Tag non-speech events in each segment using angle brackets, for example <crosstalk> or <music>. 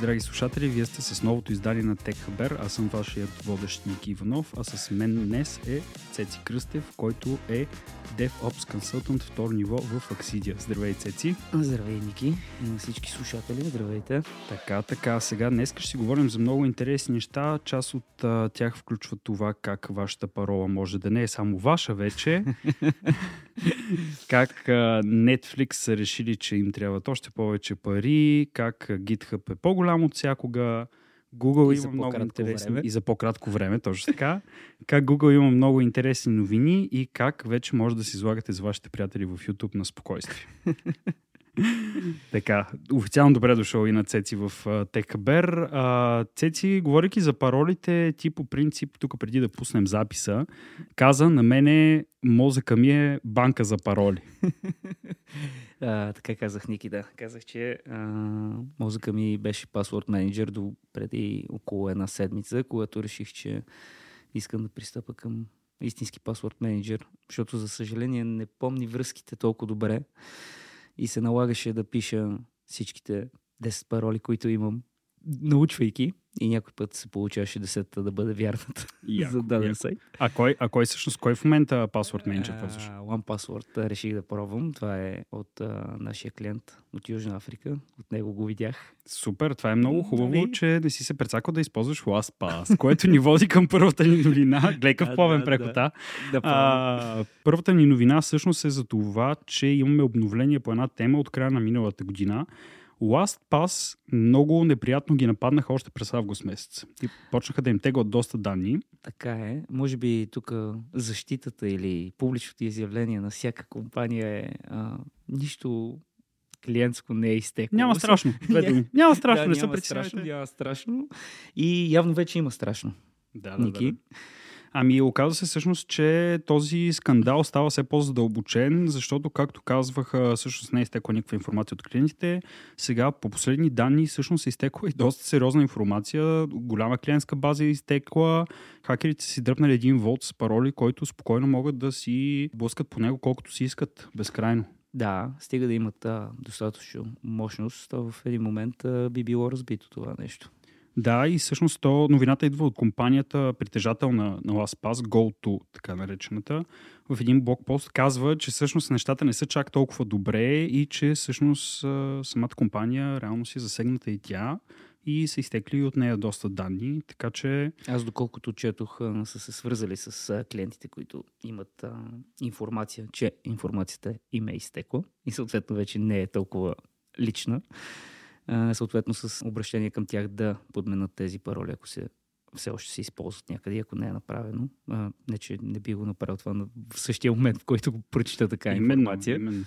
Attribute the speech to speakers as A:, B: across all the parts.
A: драги слушатели! Вие сте с новото издание на TechHaber. Аз съм вашият водещ Ники Иванов, а с мен днес е Цеци Кръстев, който е DevOps Consultant второ ниво в Axidia. Здравей, Цеци!
B: Здравей, Ники! И на всички слушатели, здравейте!
A: Така, така. Сега днес ще си говорим за много интересни неща. Част от а, тях включва това как вашата парола може да не е само ваша вече. <laughs> как Netflix са решили, че им трябват още повече пари, как GitHub е по-голям от всякога, Google
B: И
A: има много интересни
B: време.
A: и за по-кратко време, точно така. как Google има много интересни новини и как вече може да си излагате за вашите приятели в YouTube на спокойствие. <laughs> така, официално добре дошъл и на Цеци в. А, Цеци, говорейки за паролите, ти по принцип, тук преди да пуснем записа, каза на мене мозъка ми е банка за пароли. <laughs>
B: А, така казах, Ники, да. Казах, че а, мозъка ми беше пасворд менеджер до преди около една седмица, когато реших, че искам да пристъпа към истински пасворд менеджер, защото, за съжаление, не помни връзките толкова добре и се налагаше да пиша всичките 10 пароли, които имам, научвайки. И някой път се получаваше десетата да бъде вярната
A: Яко, <laughs>
B: за даден
A: яко.
B: сайт.
A: А кой, а кой всъщност, кой в момента пасворд менеджер ползваш?
B: One Password реших да пробвам. Това е от а, нашия клиент от Южна Африка. От него го видях.
A: Супер, това е много хубаво,
B: Нали?
A: че не си се прецакал да използваш LastPass, което ни води към първата ни новина. <laughs> Какъв
B: Да,
A: плавен
B: да,
A: преход,
B: да. Да
A: А, първата ни новина всъщност е за това, че имаме обновление по една тема от края на миналата година. LastPass много неприятно ги нападнаха още през август месец. И почнаха да им теглят доста данни.
B: Така е. Може би тук защитата или публичното изявление на всяка компания е а, нищо клиентско не е изтекло.
A: Няма страшно. две <laughs> думи. Няма страшно,
B: да,
A: не се
B: няма страшно, няма страшно. И явно вече има страшно.
A: Да, да,
B: Ники.
A: да. Ами, оказва се всъщност, че този скандал става все по-задълбочен, защото, както казваха, всъщност не е изтекла никаква информация от клиентите. Сега, по последни данни, всъщност е изтекла и доста сериозна информация. Голяма клиентска база е изтекла. Хакерите си дръпнали един волт с пароли, който спокойно могат да си блъскат по него колкото си искат, безкрайно.
B: Да, стига да имат а, достатъчно мощност, то в един момент а, би било разбито това нещо.
A: Да, и всъщност то, новината идва от компанията, притежател на, на LastPass, GoTo, така наречената. В един блокпост казва, че всъщност нещата не са чак толкова добре и че всъщност самата компания реално си е засегната и тя и са изтекли от нея доста данни, така че
B: Аз доколкото четох, са се свързали с клиентите, които имат а, информация, че информацията им е изтекла и съответно вече не е толкова лична. Съответно с обращение към тях да подменят тези пароли, ако се все още се използват някъде, ако не е направено. А, не, че не би го направил това на- в същия момент, в който го прочита така информация.
A: именно.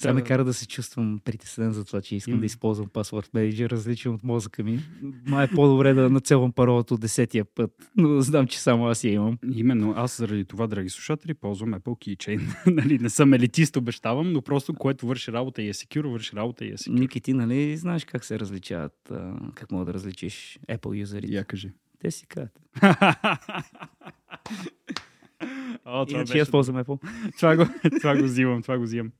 B: Сега ме кара да се чувствам притеснен за това, че искам
A: Им.
B: да използвам пасворд менеджер, различен от мозъка ми. Май е по-добре да нацелвам паролата от десетия път, но да знам, че само аз я имам.
A: Именно, аз заради това, драги слушатели, ползвам Apple Keychain. <laughs> нали, не съм елитист, обещавам, но просто което върши работа и е secure, върши работа и е secure.
B: Ники, ти нали знаеш как се различават, как мога да различиш Apple юзерите?
A: Я кажи.
B: Те си казват. <laughs>
A: О, това
B: Иначе
A: беше
B: аз ползвам Apple. <laughs>
A: това, го, това го взимам, това го взимам.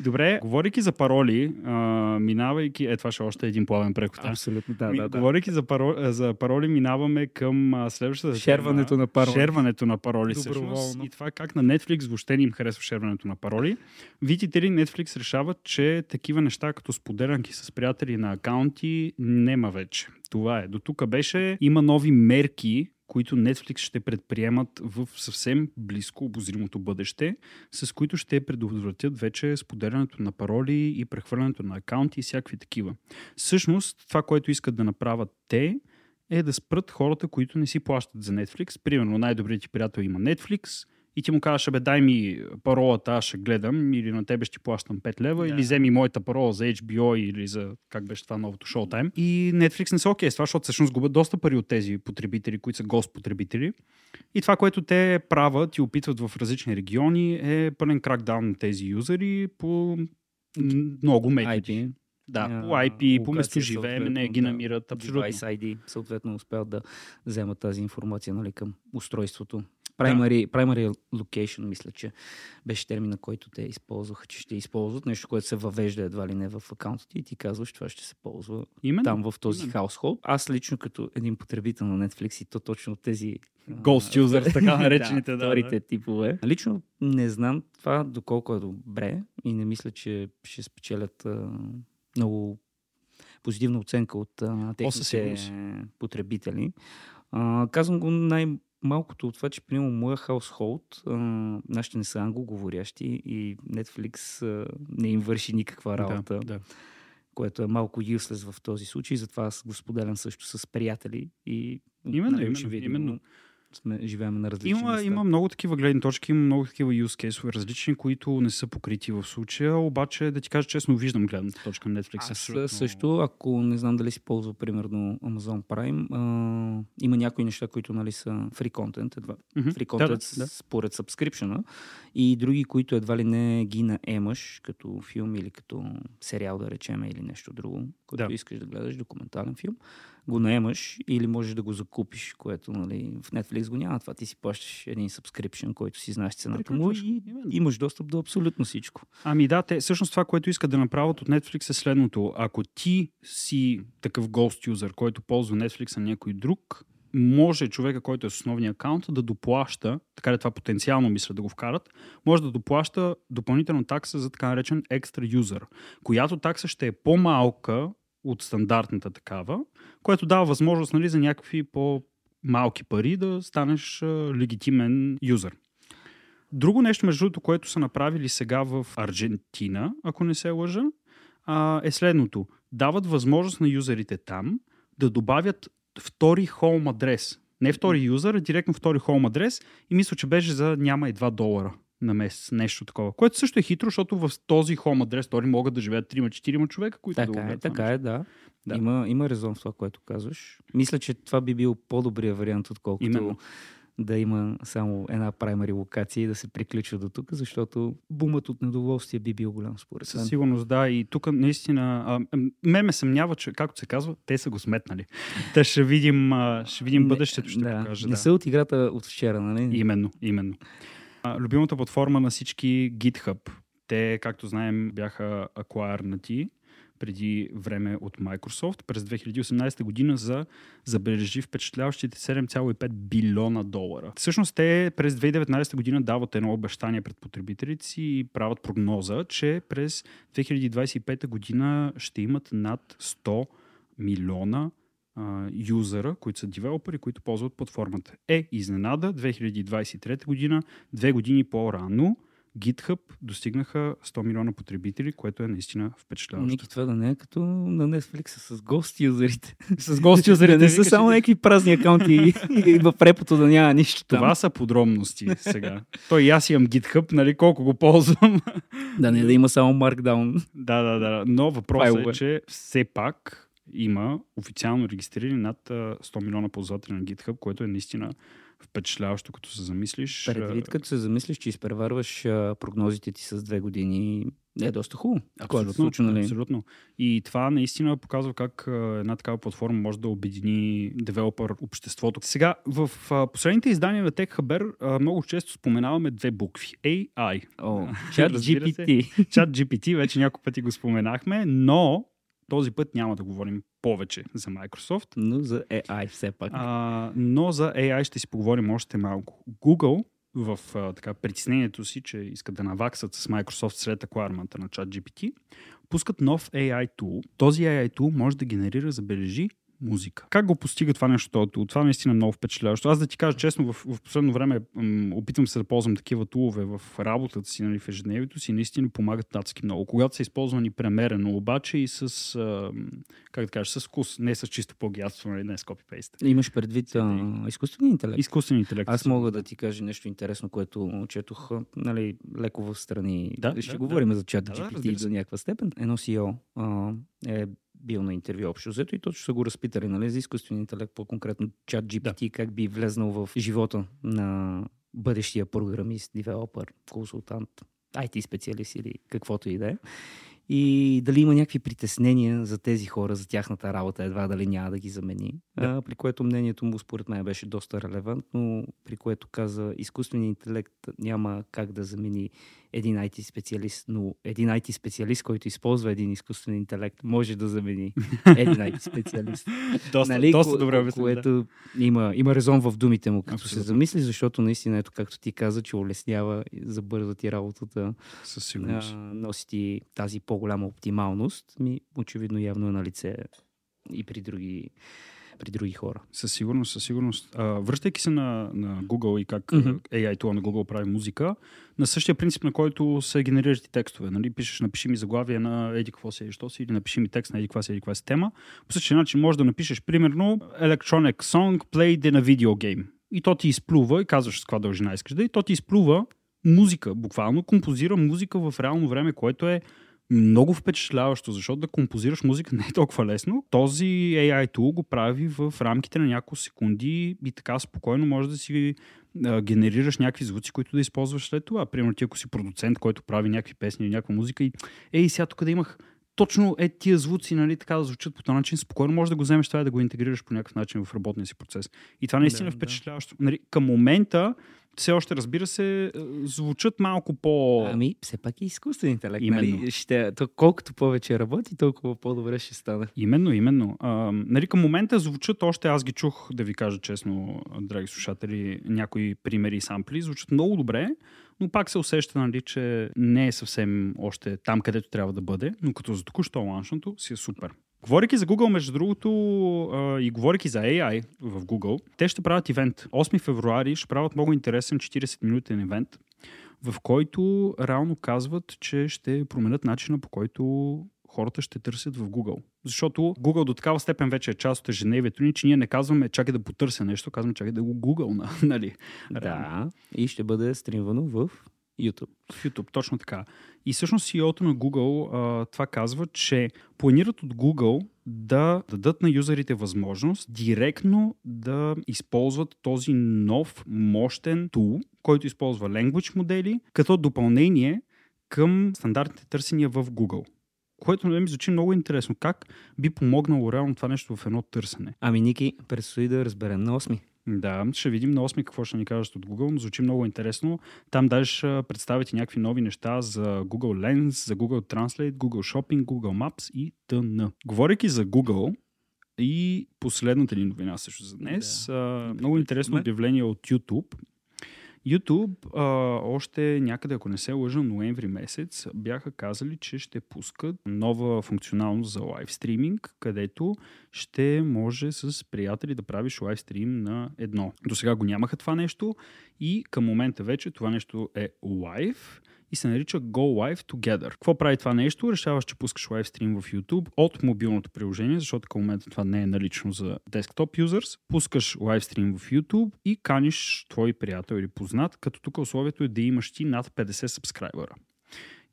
A: Добре, говорейки за пароли, а, минавайки... Е, това ще е още един плавен преход.
B: Абсолютно, да,
A: Ми,
B: да, да.
A: Говорейки за, паро, за пароли, минаваме към а, следващата тема.
B: Шерването на пароли.
A: Шерването на пароли, всъщност. И това как на Netflix въобще не им харесва шерването на пароли. Видите ли, Netflix решават, че такива неща, като споделянки с приятели на акаунти, нема вече. Това е. До тук беше. Има нови мерки, които Netflix ще предприемат в съвсем близко обозримото бъдеще, с които ще предотвратят вече споделянето на пароли и прехвърлянето на акаунти и всякакви такива. Всъщност, това, което искат да направят те, е да спрат хората, които не си плащат за Netflix. Примерно, най-добрият ти приятел има Netflix и ти му казваш, бе, дай ми паролата, аз ще гледам, или на тебе ще плащам 5 лева,
B: Да.
A: или вземи моята парола за HBO или за, как беше това новото Showtime. И Netflix не са окей с това, защото всъщност губят доста пари от тези потребители, които са госпотребители. И това, което те правят и опитват в различни региони е пълен кракдаун на тези юзери по много методи. Да, по IP, по местоживеене
B: съответно,
A: ги намират абсолютно.
B: Device ID, съответно успяват да вземат тази информация нали, към устройството. Primary, primary location, мисля, че беше термина, който те използваха, че ще използват. Нещо, което се въвежда едва ли не в акаунта ти и ти казваш, това ще се ползва
A: Именно.
B: там в този хаусхолд. Аз лично като един потребител на Netflix и то точно тези
A: Ghost users, така <laughs> наречените, да,
B: вторите
A: да.
B: типове. Лично не знам това доколко е добре и не мисля, че ще спечелят а, много позитивна оценка от а, техните потребители. А, казвам го най- малкото от това, че примерно моя хаусхолд, нашите не са англоговорящи и Netflix а, не им върши никаква работа,
A: Да, да.
B: което е малко useless в този случай, затова аз го споделям също с приятели и
A: Именно,
B: нали,
A: именно,
B: очевидно
A: именно.
B: Сме, живеем на различни
A: Има,
B: места.
A: има много такива гледни точки, има много такива use case различни, които не са покрити в случая, обаче да ти кажа честно, виждам гледната точка на Netflix.
B: Аз
A: абсолютно.
B: също, ако не знам дали си ползва примерно Amazon Prime, а, има някои неща, които нали, са free content, едва,
A: Мгм.
B: free
A: Да,
B: content
A: да, да.
B: според subscription и други, които едва ли не ги наемаш като филм или като сериал, да речем, или нещо друго, което
A: Да.
B: искаш да гледаш, документален филм, го наемаш или можеш да го закупиш, което нали, в Netflix го няма. Това ти си плащаш един subscription, който си знаеш цената му
A: Приключваш.
B: и
A: Именно.
B: имаш достъп до абсолютно всичко.
A: Ами да, те, всъщност това, което искат да направят от Netflix е следното. Ако ти си такъв гост юзър, който ползва Netflix на някой друг, може човека, който е с основния акаунт, да доплаща, така да това потенциално мисля да го вкарат, може да доплаща допълнителна такса за така наречен екстра юзър, която такса ще е по-малка от стандартната такава, което дава възможност нали, за някакви по-малки пари да станеш а, легитимен юзър. Друго нещо, между другото, което са направили сега в Аржентина, ако не се лъжа, а, е следното. Дават възможност на юзерите там да добавят втори хоум адрес. Не втори юзър, а директно втори хоум адрес и мисля, че беше за няма и 2 долара на месец, нещо такова. Което също е хитро, защото в този хоум адрес втори могат да живеят 3-4 човека, които да
B: Така е,
A: гледат това
B: така е, да.
A: Да.
B: да. Има, има резон в това, което казваш. Мисля, че това би бил по-добрия вариант, отколкото
A: Именно.
B: да има само една праймари локация и да се приключва до тук, защото бумът от недоволствие би бил голям според
A: Със
B: мен.
A: сигурност, да. И тук наистина, а, ме ме съмнява, че, както се казва, те са го сметнали. Та ще видим, а, ще видим
B: Не-
A: бъдещето, ще
B: да,
A: покаже.
B: Не
A: да.
B: са от играта от вчера, нали?
A: Именно, именно. Любимата платформа на всички GitHub. Те, както знаем, бяха акварнати преди време от Microsoft през 2018 година за забележи впечатляващите 7,5 билиона долара. Всъщност те през 2019 година дават едно обещание пред потребителите си и правят прогноза, че през 2025 година ще имат над 100 милиона а, юзера, които са девелопери, които ползват платформата. Е, изненада, 2023 година, две години по-рано, GitHub достигнаха 100 милиона потребители, което е наистина впечатляващо.
B: Ники, това да не е като на Netflix с гост юзерите.
A: С гости <laughs>
B: да не са само някакви празни акаунти и, и в репото да няма нищо там.
A: Това са подробности сега. Той и аз имам GitHub, нали, колко го ползвам.
B: Да не да има само Markdown.
A: да, да, да. Но въпросът
B: Файлове.
A: е, че все пак има официално регистрирани над а, 100 милиона ползватели на GitHub, което е наистина впечатляващо, като се замислиш.
B: Предвид, като се замислиш, че изпреварваш прогнозите ти с две години, е доста хубаво. Което се случва, нали?
A: абсолютно. И това наистина показва как една такава платформа може да обедини девелопър обществото. Сега, в последните издания на TechHaber много често споменаваме две букви. AI.
B: О, <laughs> чат. GPT.
A: Чат GPT, вече няколко пъти го споменахме, но този път няма да говорим повече за Microsoft.
B: Но за AI все пак.
A: А, но за AI ще си поговорим още малко. Google в а, така, притеснението си, че искат да наваксат с Microsoft след аквармента на ChatGPT, пускат нов AI tool. Този AI tool може да генерира, забележи, музика. Как го постига това нещо? Това, наистина е много впечатляващо. Аз да ти кажа честно, в, в последно време м, опитвам се да ползвам такива тулове в работата си, нали, в ежедневието си, наистина помагат адски много. Когато са използвани премерено, обаче и с, а, как да кажа, с вкус, не с чисто плагиатство, нали, не с копипейст.
B: Имаш предвид а, изкуствения интелект.
A: Изкуствен интелект.
B: Аз мога да ти кажа нещо интересно, което четох нали, леко в страни.
A: Да,
B: Ще
A: да,
B: говорим за чат
A: Да, да,
B: GPT
A: се.
B: до някаква степен. Едно CEO а, е бил на интервю общо взето и точно са го разпитали нали, за изкуствен интелект, по-конкретно чат GPT, да. как би влезнал в живота на бъдещия програмист, девелопър, консултант, IT специалист или каквото и да е. и дали има някакви притеснения за тези хора, за тяхната работа, едва дали няма да ги замени. Да. А, при което мнението му според мен беше доста релевантно, при което каза изкуственият интелект няма как да замени един IT специалист, но един IT специалист, който използва един изкуствен интелект, може да замени <laughs> един IT специалист.
A: доста, нали, доста добре
B: обяснено. Което да. има, има резон в думите му, като Абсолютно. се замисли, защото наистина, ето както ти каза, че улеснява, забърза ти работата,
A: Със сигурност.
B: А, носи ти тази по-голяма оптималност, ми очевидно явно е на лице и при други при други хора.
A: Със сигурност, със сигурност. А, връщайки се на, на Google и как mm-hmm. AI това на Google прави музика, на същия принцип, на който се генерират и текстове. Нали? Пишеш, напиши ми заглавие на еди какво си, що си, или напиши ми текст на еди каква си, еди каква си тема. По същия начин можеш да напишеш, примерно, electronic song played in a video game. И то ти изплува и казваш с каква дължина искаш да и то ти изплува музика, буквално композира музика в реално време, което е много впечатляващо, защото да композираш музика не е толкова лесно. Този AI tool го прави в рамките на няколко секунди и така спокойно може да си генерираш някакви звуци, които да използваш след това. Примерно ти ако си продуцент, който прави някакви песни или някаква музика и ей, сега тук да имах точно е тия звуци, нали, така да звучат по този начин, спокойно може да го вземеш това и да го интегрираш по някакъв начин в работния си процес. И това наистина да, е впечатляващо. Нали, към момента все още, разбира се, е, звучат малко по...
B: Ами, все пак и изкуствен интелект. Именно. Нали? Ще, то, колкото повече работи, толкова по-добре ще стане.
A: Именно, именно. А, нали, към момента звучат още, аз ги чух, да ви кажа честно, драги слушатели, някои примери и сампли, звучат много добре, но пак се усеща, нали, че не е съвсем още там, където трябва да бъде, но като за току-що ланшното си е супер. Говорейки за Google, между другото, и говорейки за AI в Google, те ще правят ивент. 8 февруари ще правят много интересен 40-минутен ивент, в който реално казват, че ще променят начина по който хората ще търсят в Google. Защото Google до такава степен вече е част от ежедневието ни, че ние не казваме чакай да потърся нещо, казваме чакай да го Google, <laughs> нали?
B: Да, и ще бъде стримвано в YouTube.
A: В YouTube, точно така. И всъщност CEO-то на Google а, това казва, че планират от Google да дадат на юзерите възможност директно да използват този нов мощен тул, който използва language модели, като допълнение към стандартните търсения в Google. Което ми звучи много интересно. Как би помогнало реално това нещо в едно търсене?
B: Ами, Ники, предстои да разберем на 8.
A: Да, ще видим на 8 какво ще ни кажат от Google, но звучи много интересно. Там даже ще представите някакви нови неща за Google Lens, за Google Translate, Google Shopping, Google Maps и т.н. Говорейки за Google, и последната ни новина също за днес. Да. много интересно обявление от YouTube. YouTube а, още някъде, ако не се лъжа, ноември месец бяха казали, че ще пускат нова функционалност за лайв стриминг, където ще може с приятели да правиш лайв стрим на едно. До сега го нямаха това нещо и към момента вече това нещо е лайв и се нарича Go Live Together. Какво прави това нещо? Решаваш, че пускаш лайв стрим в YouTube от мобилното приложение, защото към момента това не е налично за десктоп юзърс. Пускаш лайв стрим в YouTube и каниш твой приятел или познат, като тук условието е да имаш ти над 50 сабскрайбера.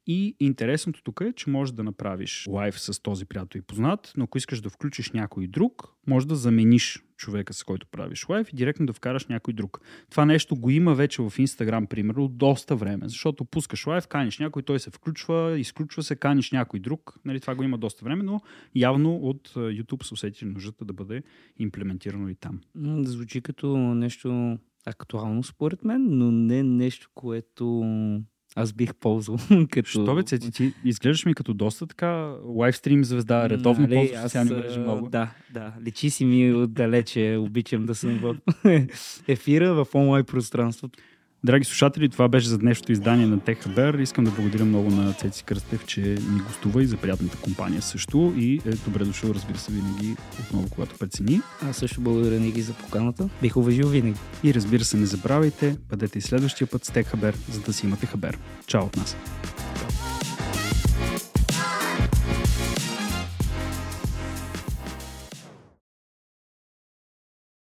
A: И интересното тук е, че можеш да направиш лайв с този приятел и познат, но ако искаш да включиш някой друг, може да замениш човека, с който правиш лайв и директно да вкараш някой друг. Това нещо го има вече в Instagram, примерно, доста време, защото пускаш лайв, каниш някой, той се включва, изключва се, каниш някой друг. Нали, това го има доста време, но явно от YouTube се усети нуждата да бъде имплементирано и там.
B: Звучи като нещо актуално според мен, но не нещо, което аз бих ползвал. <laughs> като...
A: Що бе, ти, ти изглеждаш ми като доста така лайвстрим звезда, редовно нали, ползваш социални мрежи много.
B: Да, да. Личи си ми отдалече. Обичам да съм в <laughs> ефира, в онлайн пространството.
A: Драги слушатели, това беше за днешното издание на TechHaber. Искам да благодаря много на Цеци Кръстев, че ни гостува и за приятната компания също. И е добре дошъл, разбира се, винаги отново, когато прецени.
B: Аз също благодаря Ники за поканата. Бих уважил винаги.
A: И разбира се, не забравяйте, бъдете и следващия път с TechHaber, за да си имате хабер. Чао от нас!